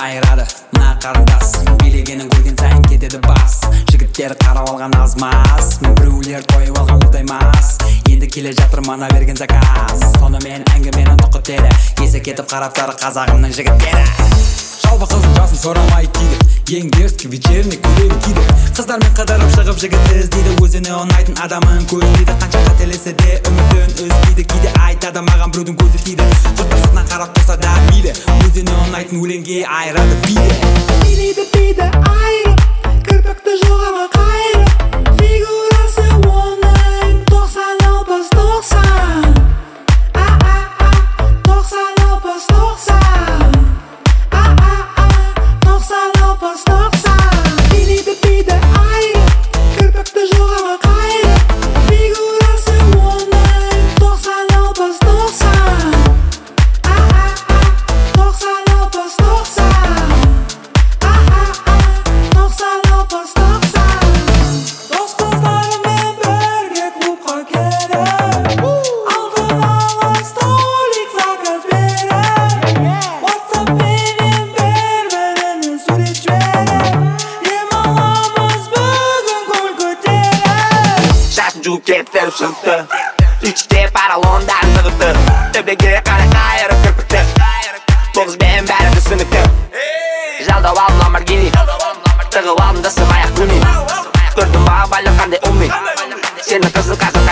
айырады. Мына қарындас билегенін көрген сайын кетеді бас. Жігіттер қарап алған аз мас біреулер тойып алған мұздай мас енді келе жатыр мана берген заказ. Сонымен әңгімені тұқытеді есі кетіп тұр қазағымның жігіттері. Жалпы қыздың жасын сұрамай тиді ең дерзкий вечерний көйлегін киді. Қыздармен қыдырып шығып жігіт іздейді. Өзіне ұнайтын адамын көздейді қанша қателессе де үмітін үзбейді. Кейде айтады маған біреудің көзі тиді жұрттар сыртынан қарап тұрса да мейлі өзіне ұнайтын өлеңге айырады биді шашын жуып кетіп шығыпты үйшікте поролондар тығыпты төбеге қарай қайырып кірпікті бұл қызбен бәрі түсінікті жалдап алдым ламборгини тығып алдым да сымаяқ гүлмен көрдім ба байлық қандай умный сені қызың қазір